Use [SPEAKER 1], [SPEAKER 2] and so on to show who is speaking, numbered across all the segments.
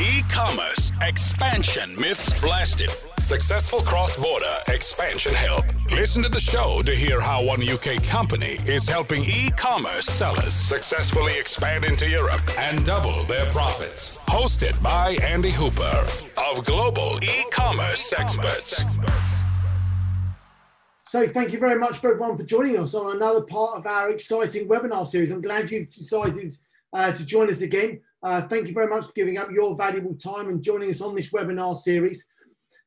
[SPEAKER 1] E commerce expansion myths blasted. Successful cross border expansion help. Listen to the show to hear how one UK company is helping e commerce sellers successfully expand into Europe and double their profits. Hosted by Andy Hooper of Global E Commerce Experts.
[SPEAKER 2] So thank you very much for everyone for joining us on another part of our exciting webinar series. I'm glad you've decided uh, to join us again. Uh, thank you very much for giving up your valuable time and joining us on this webinar series.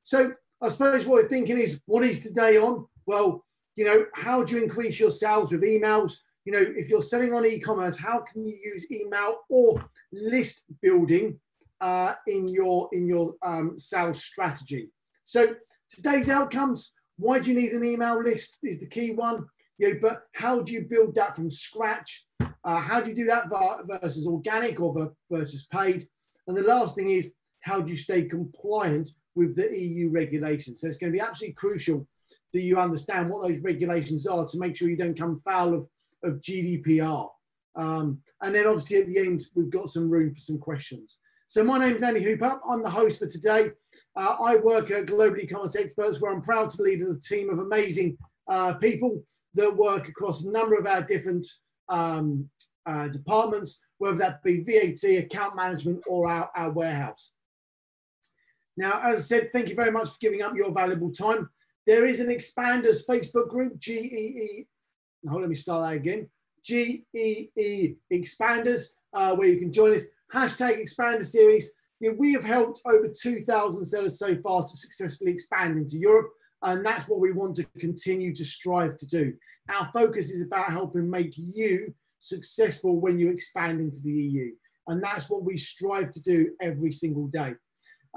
[SPEAKER 2] So I suppose what we're thinking is, what is today on? Well, you know, how do you increase your sales with emails? You know, if you're selling on e-commerce, how can you use email or list building uh, in your in your um, sales strategy? So today's outcomes. Why do you need an email list? Is the key one. You but how do you build that from scratch? Uh, how do you do that versus organic or versus paid? And the last thing is, how do you stay compliant with the EU regulations? So it's going to be absolutely crucial that you understand what those regulations are to make sure you don't come foul of, of GDPR. Um, and then obviously at the end, we've got some room for some questions. So my name is Andy Hooper. I'm the host for today. Uh, I work at Global E-Commerce Experts, where I'm proud to lead a team of amazing uh, people that work across a number of our different um, uh, departments, whether that be VAT, account management, or our, our warehouse. Now, as I said, thank you very much for giving up your valuable time. There is an Expanders Facebook group, GEE. Hold let me start that again. GEE Expanders, uh, where you can join us. Hashtag Expander Series. You know, we have helped over 2,000 sellers so far to successfully expand into Europe, and that's what we want to continue to strive to do. Our focus is about helping make you successful when you expand into the EU, and that's what we strive to do every single day.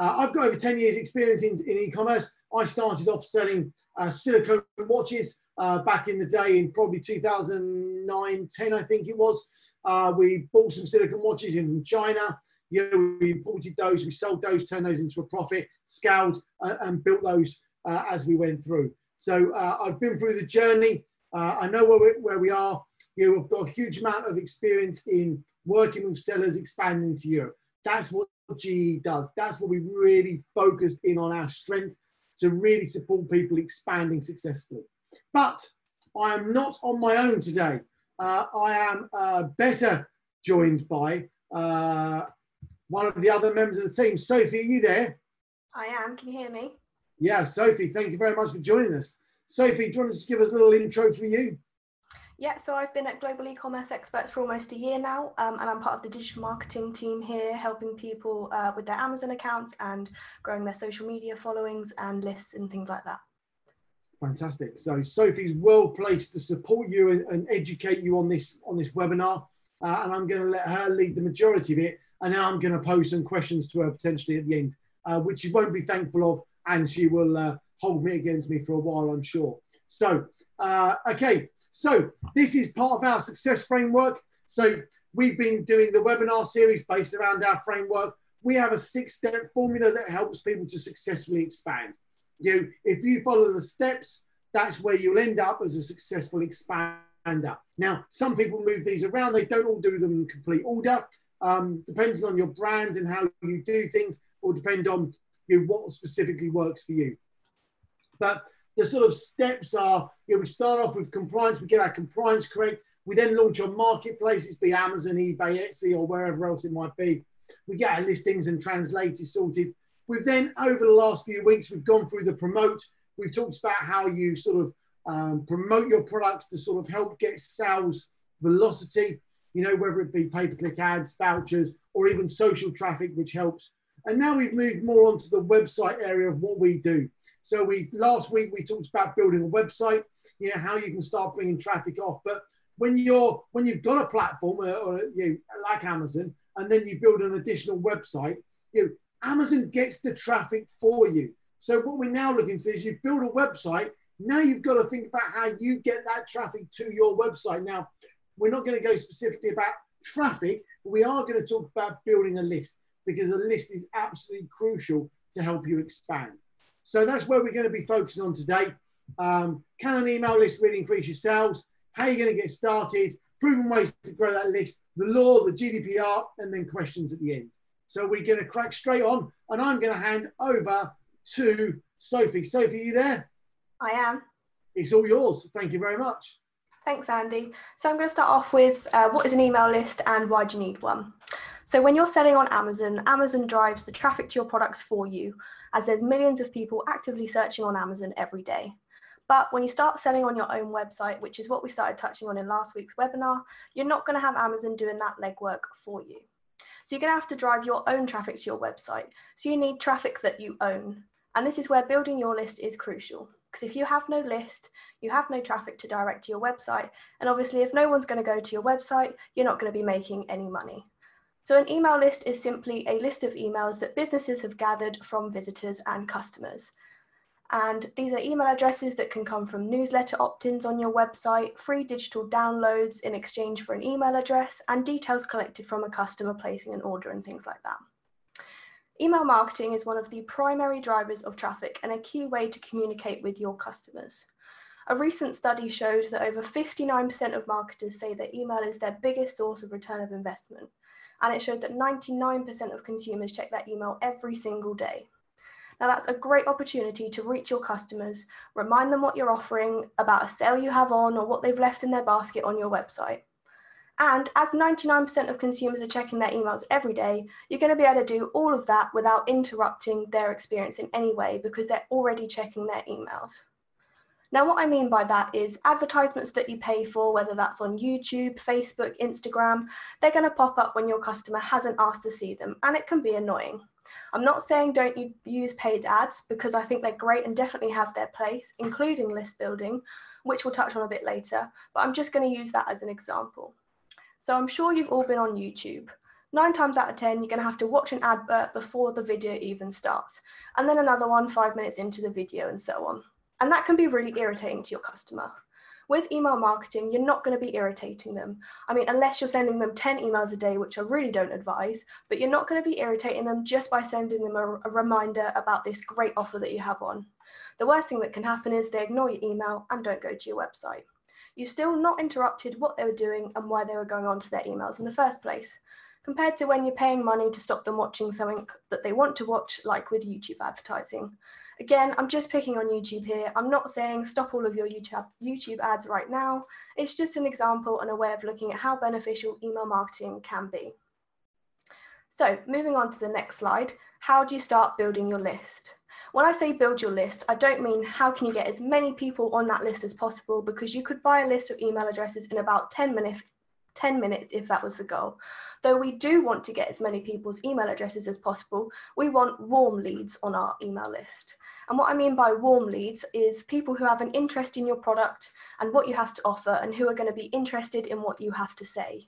[SPEAKER 2] Uh, I've got over 10 years experience in, in e-commerce. I started off selling uh, silicone watches uh, back in the day in probably 2009, 10, I think it was. Uh, we bought some silicone watches in China. Know, we imported those, we sold those, turned those into a profit, scaled uh, and built those uh, as we went through. So I've been through the journey. I know where we, where we are. You know, we've got a huge amount of experience in working with sellers expanding to Europe. That's what GE does. That's what we've really focused in on our strength to really support people expanding successfully. But I am not on my own today. Uh, I am uh, better joined by uh, one of the other members of the team. Sophie, are you there?
[SPEAKER 3] I am. Can you hear me?
[SPEAKER 2] Yeah, Sophie, thank you very much for joining us. Sophie, do you want to just give us a little intro for you?
[SPEAKER 3] Yeah, so I've been at Global E-commerce Experts for almost a year now, um, and I'm part of the digital marketing team here, helping people uh, with their Amazon accounts and growing their social media followings and lists and things like that.
[SPEAKER 2] Fantastic. So Sophie's well placed to support you and, and educate you on this on this webinar, uh, and I'm going to let her lead the majority of it, and then I'm going to pose some questions to her potentially at the end, uh, which she won't be thankful of, and she will uh, hold me against me for a while, I'm sure. So, uh, okay, so this is part of our success framework. So we've been doing the webinar series based around our framework. We have a six-step formula that helps people to successfully expand. You, if you follow the steps, that's where you'll end up as a successful expander. Now, some people move these around; they don't all do them in complete order. Um, depends on your brand and how you do things, or depend on you know, what specifically works for you. But the sort of steps are, you know, we start off with compliance, we get our compliance correct. We then launch on marketplaces, be Amazon, eBay, Etsy, or wherever else it might be. We get our listings and translated sorted. We've then, over the last few weeks, we've gone through the promote. We've talked about how you sort of um, promote your products to sort of help get sales velocity, you know, whether it be pay per click ads, vouchers, or even social traffic, which helps. And now we've moved more onto the website area of what we do. So we last week we talked about building a website, you know, how you can start bringing traffic off. But when you're when you've got a platform or, uh, or you know, like Amazon, and then you build an additional website, you know, Amazon gets the traffic for you. So what we're now looking for is you build a website. Now you've got to think about how you get that traffic to your website. Now, we're not going to go specifically about traffic, we are going to talk about building a list because a list is absolutely crucial to help you expand. So that's where we're going to be focusing on today. Um, can an email list really increase your sales? How are you going to get started? Proven ways to grow that list, the law, the GDPR, and then questions at the end. So we're going to crack straight on, and I'm going to hand over to Sophie. Sophie, are you there?
[SPEAKER 3] I am.
[SPEAKER 2] It's all yours. Thank you very much.
[SPEAKER 3] Thanks, Andy. So I'm going to start off with uh, what is an email list and why do you need one? So when you're selling on Amazon, Amazon drives the traffic to your products for you, as there's millions of people actively searching on Amazon every day. But when you start selling on your own website, which is what we started touching on in last week's webinar, you're not going to have Amazon doing that legwork for you. So you're going to have to drive your own traffic to your website. So you need traffic that you own. And this is where building your list is crucial. Because if you have no list, you have no traffic to direct to your website. And obviously, if no one's going to go to your website, you're not going to be making any money. So an email list is simply a list of emails that businesses have gathered from visitors and customers. And these are email addresses that can come from newsletter opt-ins on your website, free digital downloads in exchange for an email address, and details collected from a customer placing an order and things like that. Email marketing is one of the primary drivers of traffic and a key way to communicate with your customers. A recent study showed that over 59% of marketers say that email is their biggest source of return of investment. And it showed that 99% of consumers check their email every single day. Now, that's a great opportunity to reach your customers, remind them what you're offering, about a sale you have on, or what they've left in their basket on your website. And as 99% of consumers are checking their emails every day, you're going to be able to do all of that without interrupting their experience in any way because they're already checking their emails. Now, what I mean by that is advertisements that you pay for, whether that's on YouTube, Facebook, Instagram, they're going to pop up when your customer hasn't asked to see them, and it can be annoying. I'm not saying don't use paid ads because I think they're great and definitely have their place, including list building, which we'll touch on a bit later, but I'm just going to use that as an example. So I'm sure you've all been on YouTube. Nine times out of 10, you're going to have to watch an advert before the video even starts, and then another one five minutes into the video, and so on. And that can be really irritating to your customer. With email marketing, you're not going to be irritating them. I mean, unless you're sending them 10 emails a day, which I really don't advise, but you're not going to be irritating them just by sending them a, a reminder about this great offer that you have on. The worst thing that can happen is they ignore your email and don't go to your website. You've still not interrupted what they were doing and why they were going on to their emails in the first place, compared to when you're paying money to stop them watching something that they want to watch, like with YouTube advertising. Again, I'm just picking on YouTube here. I'm not saying stop all of your YouTube, ads right now. It's just an example and a way of looking at how beneficial email marketing can be. So moving on to the next slide, how do you start building your list? When I say build your list, I don't mean how can you get as many people on that list as possible because you could buy a list of email addresses in about 10 minutes 10 minutes if that was the goal. Though we do want to get as many people's email addresses as possible, we want warm leads on our email list. And what I mean by warm leads is people who have an interest in your product and what you have to offer and who are going to be interested in what you have to say.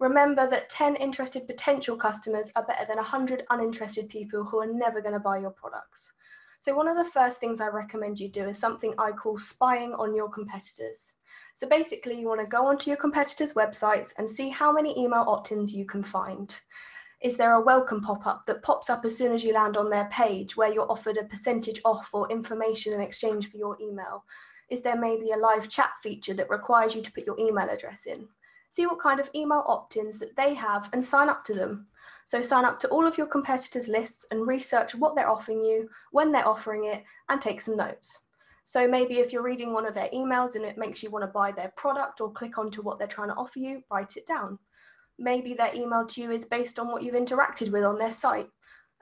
[SPEAKER 3] Remember that 10 interested potential customers are better than 100 uninterested people who are never going to buy your products. So one of the first things I recommend you do is something I call spying on your competitors. So basically you want to go onto your competitors' websites and see how many email opt-ins you can find. Is there a welcome pop-up that pops up as soon as you land on their page where you're offered a percentage off or information in exchange for your email? Is there maybe a live chat feature that requires you to put your email address in? See what kind of email opt-ins that they have and sign up to them. So sign up to all of your competitors' lists and research what they're offering you, when they're offering it, and take some notes. So maybe if you're reading one of their emails and it makes you want to buy their product or click onto what they're trying to offer you, write it down maybe their email to you is based on what you've interacted with on their site.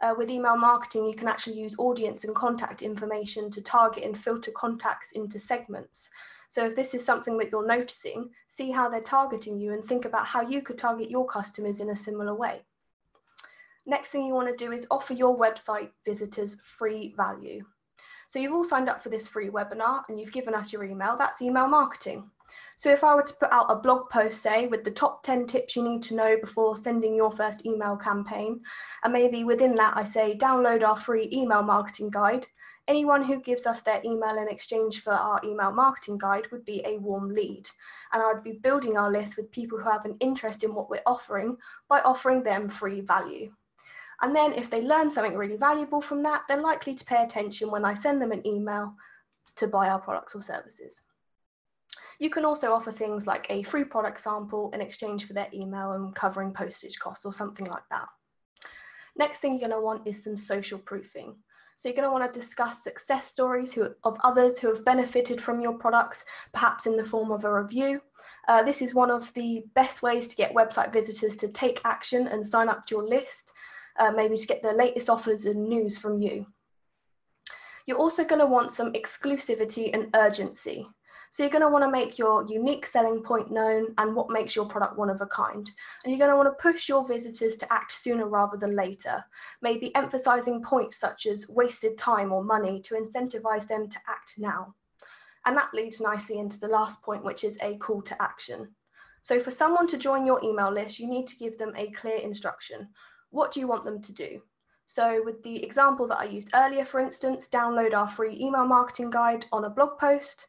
[SPEAKER 3] Uh, with email marketing, you can actually use audience and contact information to target and filter contacts into segments. So if this is something that you're noticing, see how they're targeting you and think about how you could target your customers in a similar way. Next thing you want to do is offer your website visitors free value. So you've all signed up for this free webinar and you've given us your email, that's email marketing. So if I were to put out a blog post, say, with the top 10 tips you need to know before sending your first email campaign, and maybe within that I say, download our free email marketing guide, anyone who gives us their email in exchange for our email marketing guide would be a warm lead. And I'd be building our list with people who have an interest in what we're offering by offering them free value. And then if they learn something really valuable from that, they're likely to pay attention when I send them an email to buy our products or services. You can also offer things like a free product sample in exchange for their email and covering postage costs or something like that. Next thing you're going to want is some social proofing. So you're going to want to discuss success stories who, of others who have benefited from your products, perhaps in the form of a review. Uh, this is one of the best ways to get website visitors to take action and sign up to your list, uh, maybe to get the latest offers and news from you. You're also going to want some exclusivity and urgency. So you're going to want to make your unique selling point known and what makes your product one of a kind. And you're going to want to push your visitors to act sooner rather than later, maybe emphasizing points such as wasted time or money to incentivize them to act now. And that leads nicely into the last point, which is a call to action. So for someone to join your email list, you need to give them a clear instruction. What do you want them to do? So with the example that I used earlier, for instance, download our free email marketing guide on a blog post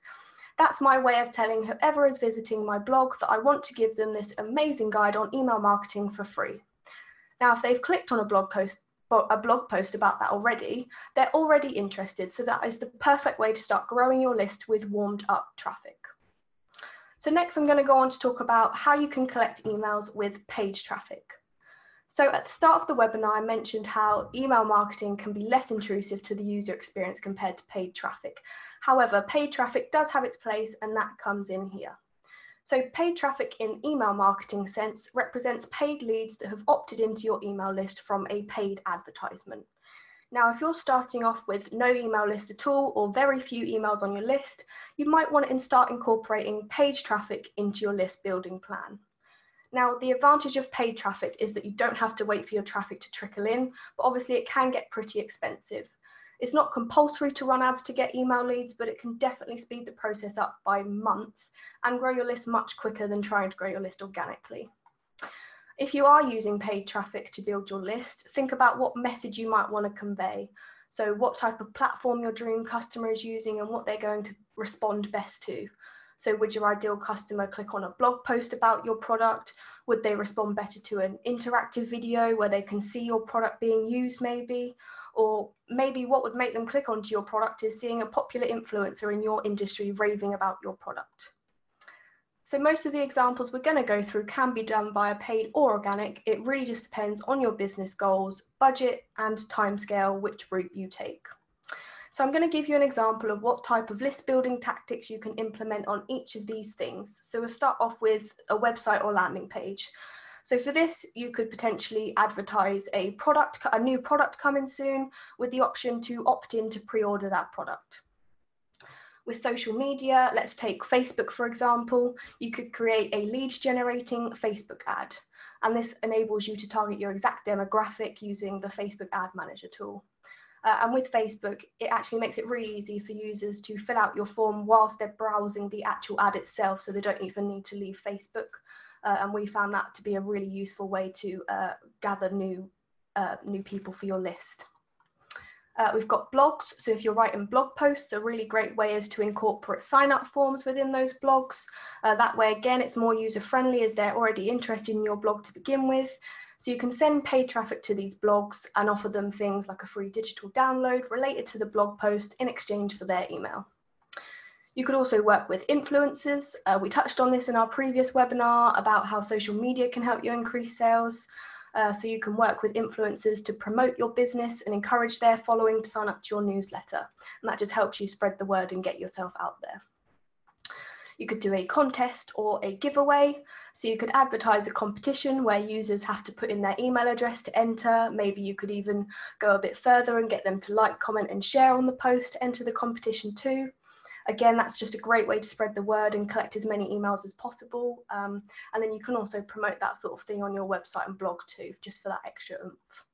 [SPEAKER 3] that's my way of telling whoever is visiting my blog that I want to give them this amazing guide on email marketing for free. Now, if they've clicked on a blog post, a blog post about that already, they're already interested. So that is the perfect way to start growing your list with warmed up traffic. So next I'm going to go on to talk about how you can collect emails with paid traffic. So at the start of the webinar, I mentioned how email marketing can be less intrusive to the user experience compared to paid traffic. However, paid traffic does have its place and that comes in here. So paid traffic in email marketing sense represents paid leads that have opted into your email list from a paid advertisement. Now, if you're starting off with no email list at all or very few emails on your list, you might want to start incorporating paid traffic into your list building plan. Now, the advantage of paid traffic is that you don't have to wait for your traffic to trickle in, but obviously it can get pretty expensive. It's not compulsory to run ads to get email leads, but it can definitely speed the process up by months and grow your list much quicker than trying to grow your list organically. If you are using paid traffic to build your list, think about what message you might want to convey. So, what type of platform your dream customer is using and what they're going to respond best to. So, would your ideal customer click on a blog post about your product? Would they respond better to an interactive video where they can see your product being used, maybe? Or maybe what would make them click onto your product is seeing a popular influencer in your industry raving about your product. So most of the examples we're going to go through can be done via paid or organic. It really just depends on your business goals, budget and timescale, which route you take. So I'm going to give you an example of what type of list building tactics you can implement on each of these things. So we'll start off with a website or landing page. So for this, you could potentially advertise a product, a new product coming soon with the option to opt in to pre-order that product. With social media, let's take Facebook, for example, you could create a lead generating Facebook ad. And this enables you to target your exact demographic using the Facebook Ad Manager tool. Uh, and with Facebook, it actually makes it really easy for users to fill out your form whilst they're browsing the actual ad itself, so they don't even need to leave Facebook uh, and we found that to be a really useful way to uh, gather new uh, new people for your list. Uh, we've got blogs, so if you're writing blog posts, a really great way is to incorporate sign-up forms within those blogs. Uh, that way, again, it's more user-friendly as they're already interested in your blog to begin with. So you can send paid traffic to these blogs and offer them things like a free digital download related to the blog post in exchange for their email. You could also work with influencers. Uh, we touched on this in our previous webinar about how social media can help you increase sales. Uh, so you can work with influencers to promote your business and encourage their following to sign up to your newsletter. And that just helps you spread the word and get yourself out there. You could do a contest or a giveaway. So you could advertise a competition where users have to put in their email address to enter. Maybe you could even go a bit further and get them to like, comment, and share on the post to enter the competition too. Again, that's just a great way to spread the word and collect as many emails as possible. Um, and then you can also promote that sort of thing on your website and blog too, just for that extra oomph.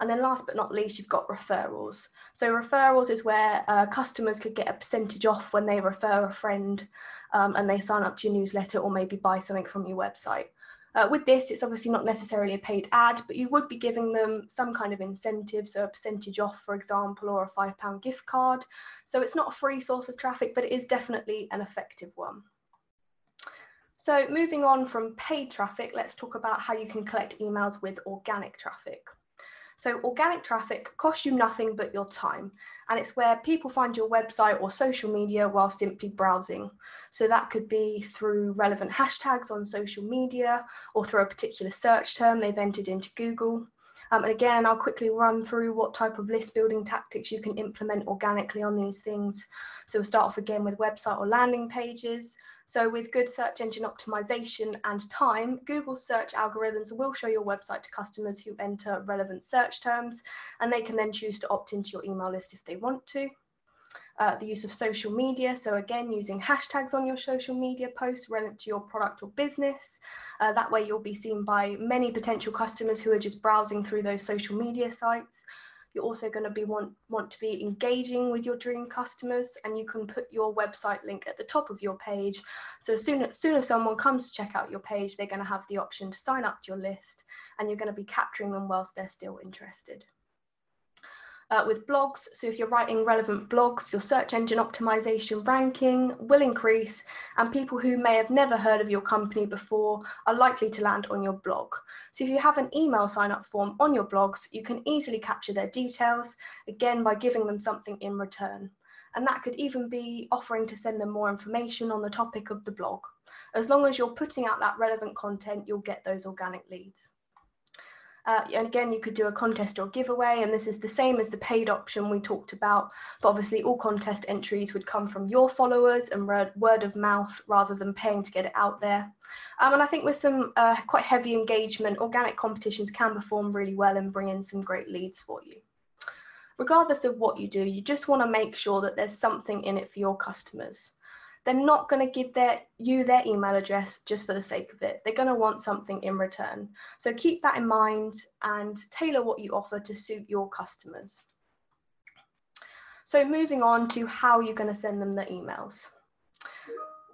[SPEAKER 3] And then last but not least, you've got referrals. So referrals is where uh, customers could get a percentage off when they refer a friend um, and they sign up to your newsletter or maybe buy something from your website. Uh, with this, it's obviously not necessarily a paid ad, but you would be giving them some kind of incentive, so a percentage off, for example, or a £5 gift card. So it's not a free source of traffic, but it is definitely an effective one. So moving on from paid traffic, let's talk about how you can collect emails with organic traffic. So organic traffic costs you nothing but your time, and it's where people find your website or social media while simply browsing. So that could be through relevant hashtags on social media or through a particular search term they've entered into Google. Um, and again, I'll quickly run through what type of list building tactics you can implement organically on these things. So we'll start off again with website or landing pages. So with good search engine optimization and time, Google search algorithms will show your website to customers who enter relevant search terms, and they can then choose to opt into your email list if they want to. Uh, the use of social media. So again, using hashtags on your social media posts relevant to your product or business. Uh, that way you'll be seen by many potential customers who are just browsing through those social media sites. You're also going to be want, want to be engaging with your dream customers and you can put your website link at the top of your page. So as soon, as soon as someone comes to check out your page, they're going to have the option to sign up to your list and you're going to be capturing them whilst they're still interested uh, with blogs. So if you're writing relevant blogs, your search engine optimization ranking will increase and people who may have never heard of your company before are likely to land on your blog. So if you have an email sign up form on your blogs, you can easily capture their details, again, by giving them something in return. And that could even be offering to send them more information on the topic of the blog. As long as you're putting out that relevant content, you'll get those organic leads. Uh, and again, you could do a contest or giveaway, and this is the same as the paid option we talked about. But obviously, all contest entries would come from your followers and word of mouth rather than paying to get it out there. Um, and I think with some uh, quite heavy engagement, organic competitions can perform really well and bring in some great leads for you. Regardless of what you do, you just want to make sure that there's something in it for your customers they're not going to give their you their email address just for the sake of it. They're going to want something in return. So keep that in mind and tailor what you offer to suit your customers. So moving on to how you're going to send them the emails.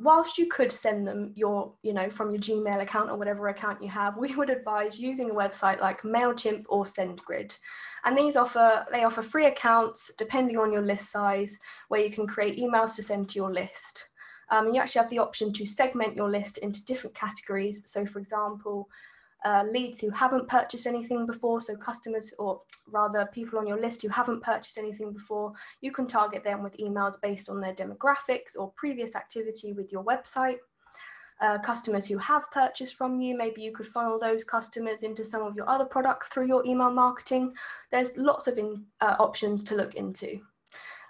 [SPEAKER 3] Whilst you could send them your, you know, from your Gmail account or whatever account you have, we would advise using a website like MailChimp or SendGrid. And these offer, they offer free accounts depending on your list size, where you can create emails to send to your list. Um, you actually have the option to segment your list into different categories. So for example, uh, leads who haven't purchased anything before, so customers or rather people on your list who haven't purchased anything before, you can target them with emails based on their demographics or previous activity with your website. Uh, customers who have purchased from you, maybe you could funnel those customers into some of your other products through your email marketing. There's lots of in, uh, options to look into.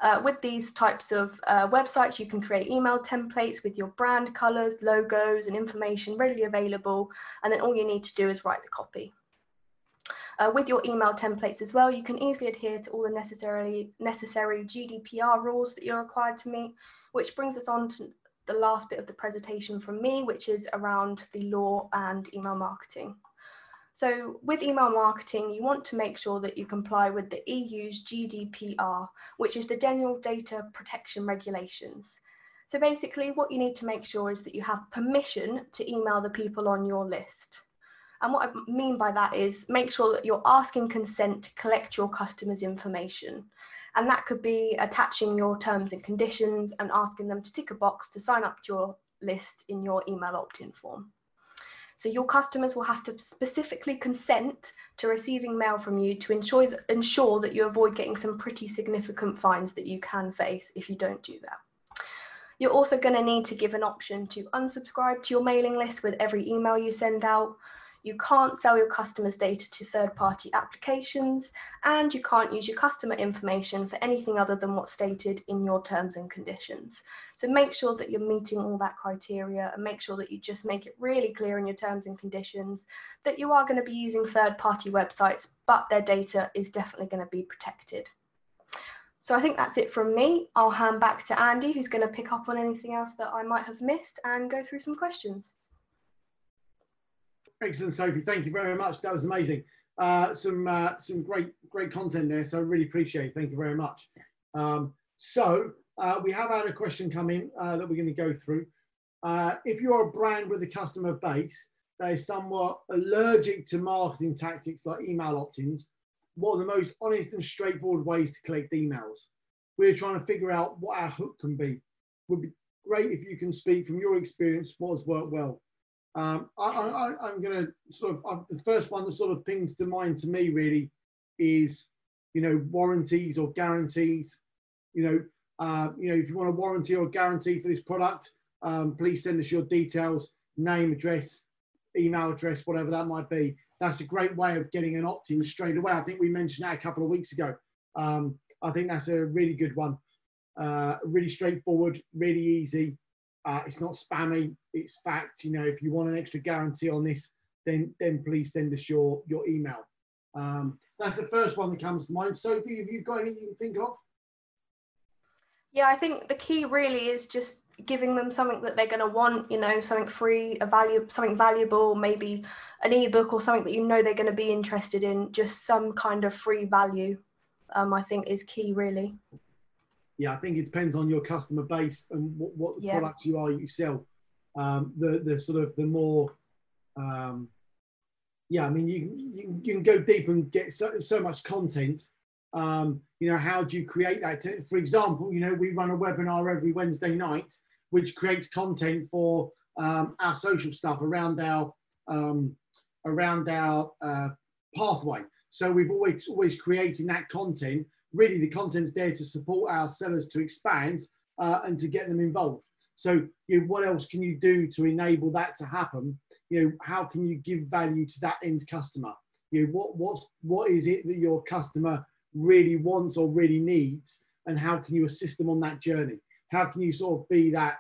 [SPEAKER 3] Uh, with these types of uh, websites, you can create email templates with your brand colors, logos, and information readily available. And then all you need to do is write the copy. Uh, with your email templates as well, you can easily adhere to all the necessary, necessary GDPR rules that you're required to meet, which brings us on to the last bit of the presentation from me, which is around the law and email marketing. So with email marketing, you want to make sure that you comply with the EU's GDPR, which is the General Data Protection Regulations. So basically what you need to make sure is that you have permission to email the people on your list. And what I mean by that is make sure that you're asking consent to collect your customers' information. And that could be attaching your terms and conditions and asking them to tick a box to sign up to your list in your email opt-in form. So your customers will have to specifically consent to receiving mail from you to ensure that, ensure that you avoid getting some pretty significant fines that you can face if you don't do that. You're also going to need to give an option to unsubscribe to your mailing list with every email you send out. You can't sell your customers' data to third party applications, and you can't use your customer information for anything other than what's stated in your terms and conditions. So make sure that you're meeting all that criteria and make sure that you just make it really clear in your terms and conditions that you are going to be using third party websites, but their data is definitely going to be protected. So I think that's it from me. I'll hand back to Andy, who's going to pick up on anything else that I might have missed and go through some questions.
[SPEAKER 2] Excellent, Sophie. Thank you very much. That was amazing. Uh, some uh, some great great content there. So I really appreciate it. Thank you very much. Um, so uh, we have had a question come in uh, that we're going to go through. Uh, if you're a brand with a customer base that is somewhat allergic to marketing tactics like email opt-ins, what are the most honest and straightforward ways to collect emails? We're trying to figure out what our hook can be. Would be great if you can speak from your experience what has worked well. Um, I, am going to sort of uh, the first one that sort of pings to mind to me really is you know warranties or guarantees. You know, uh, you know if you want a warranty or guarantee for this product, um, please send us your details, name, address, email address, whatever that might be. that's a great way of getting an opt-in straight away. I think we mentioned that a couple of weeks ago. Um, I think that's a really good one. Uh, really straightforward, really easy. Uh, it's not spammy. It's fact. You know, if you want an extra guarantee on this, then then please send us your your email. Um, that's the first one that comes to mind. Sophie, have you got anything you can think of?
[SPEAKER 3] Yeah, I think the key really is just giving them something that they're going to want. You know, something free, a value, something valuable, maybe an ebook or something that you know they're going to be interested in. Just some kind of free value. Um, I think is key really
[SPEAKER 2] yeah, I think it depends on your customer base and what, what yeah. products you are you sell. Um, the the sort of the more, um, yeah, I mean you, you you can go deep and get so, so much content. Um, you know, how do you create that? To, for example, you know, we run a webinar every Wednesday night, which creates content for um, our social stuff around our um, around our uh, pathway. So we've always always creating that content really the content's there to support our sellers to expand uh, and to get them involved. So, you know, what else can you do to enable that to happen? You know, how can you give value to that end customer? You know, what what's what is it that your customer really wants or really needs, and how can you assist them on that journey? How can you sort of be that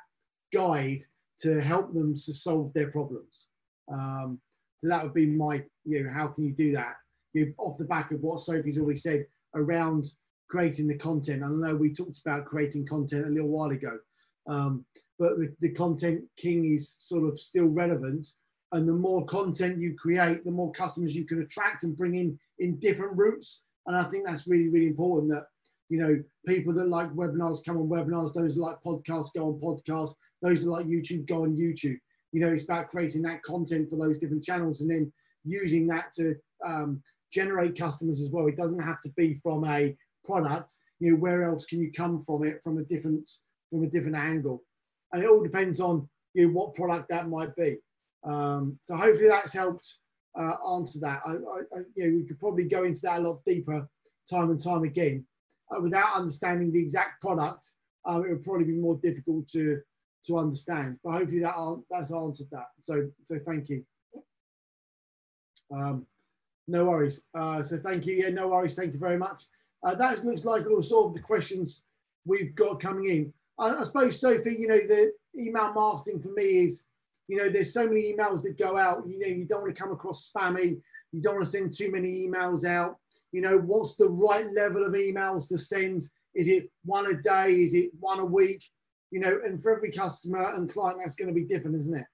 [SPEAKER 2] guide to help them to solve their problems? Um, so that would be my, you know, how can you do that? You know, off the back of what Sophie's already said around creating the content. I know we talked about creating content a little while ago, um, but the, the content king is sort of still relevant. And the more content you create, the more customers you can attract and bring in in different routes. And I think that's really, really important that, you know, people that like webinars come on webinars, those like podcasts go on podcasts, those that like YouTube go on YouTube. You know, it's about creating that content for those different channels and then using that to um, generate customers as well. It doesn't have to be from a product, you know, where else can you come from it from a different from a different angle? And it all depends on you know, what product that might be. Um, so hopefully that's helped uh, answer that. I, I, you know, we could probably go into that a lot deeper time and time again. Uh, without understanding the exact product, um, it would probably be more difficult to to understand. But hopefully that that's answered that. So so thank you. Um, no worries. Uh, so thank you. Yeah, no worries. Thank you very much. Uh, that looks like all sort of the questions we've got coming in. I, I, suppose, Sophie, you know, the email marketing for me is, you know, there's so many emails that go out. You know, you don't want to come across spammy. You don't want to send too many emails out. You know, what's the right level of emails to send? Is it one a day? Is it one a week? You know, and for every customer and client, that's going to be different, isn't it?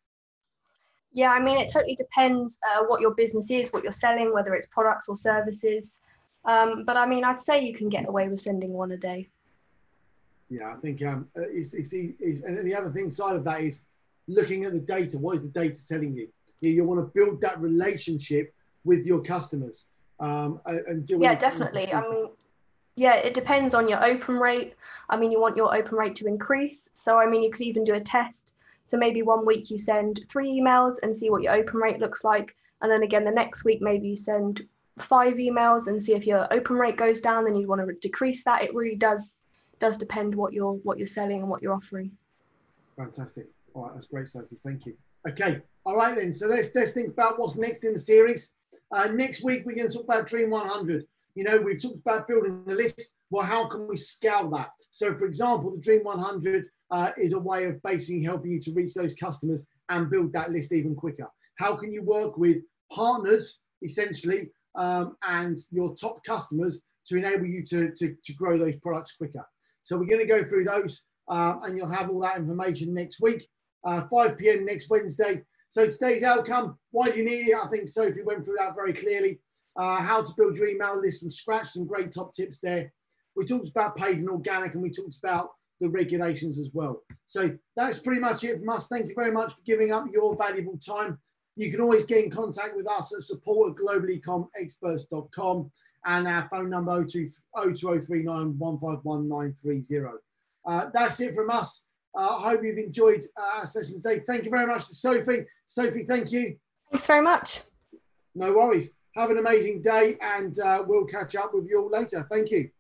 [SPEAKER 3] Yeah, I mean, it totally depends uh, what your business is, what you're selling, whether it's products or services. Um, but I mean, I'd say you can get away with sending one a day.
[SPEAKER 2] Yeah, I think um, uh, it's, it's, it's, and the other thing side of that is looking at the data. What is the data telling you? You, you want to build that relationship with your customers. Um, and
[SPEAKER 3] yeah, definitely. I mean, yeah, it depends on your open rate. I mean, you want your open rate to increase. So, I mean, you could even do a test. So maybe one week you send three emails and see what your open rate looks like. And then again, the next week, maybe you send five emails and see if your open rate goes down then you want to decrease that. It really does does depend what you're what you're selling and what you're offering.
[SPEAKER 2] Fantastic. All right that's great sophie. Thank you. Okay all right then. So let's let's think about what's next in the series. Uh, next week we're going to talk about dream 100 you know we've talked about building a list. Well how can we scale that? So for example the dream 100 uh, is a way of basically helping you to reach those customers and build that list even quicker. How can you work with partners essentially um, and your top customers to enable you to, to, to grow those products quicker. So we're going to go through those uh, and you'll have all that information next week, uh, 5 p.m. next Wednesday. So today's outcome, why do you need it? I think Sophie went through that very clearly. Uh, how to build your email list from scratch, some great top tips there. We talked about paid and organic and we talked about the regulations as well. So that's pretty much it from us. Thank you very much for giving up your valuable time. You can always get in contact with us at support at and our phone number 02039 uh, that's it from us. Uh, I hope you've enjoyed our session today. Thank you very much to Sophie. Sophie, thank you.
[SPEAKER 3] Thanks very much.
[SPEAKER 2] No worries. Have an amazing day and uh, we'll catch up with you all later. Thank you.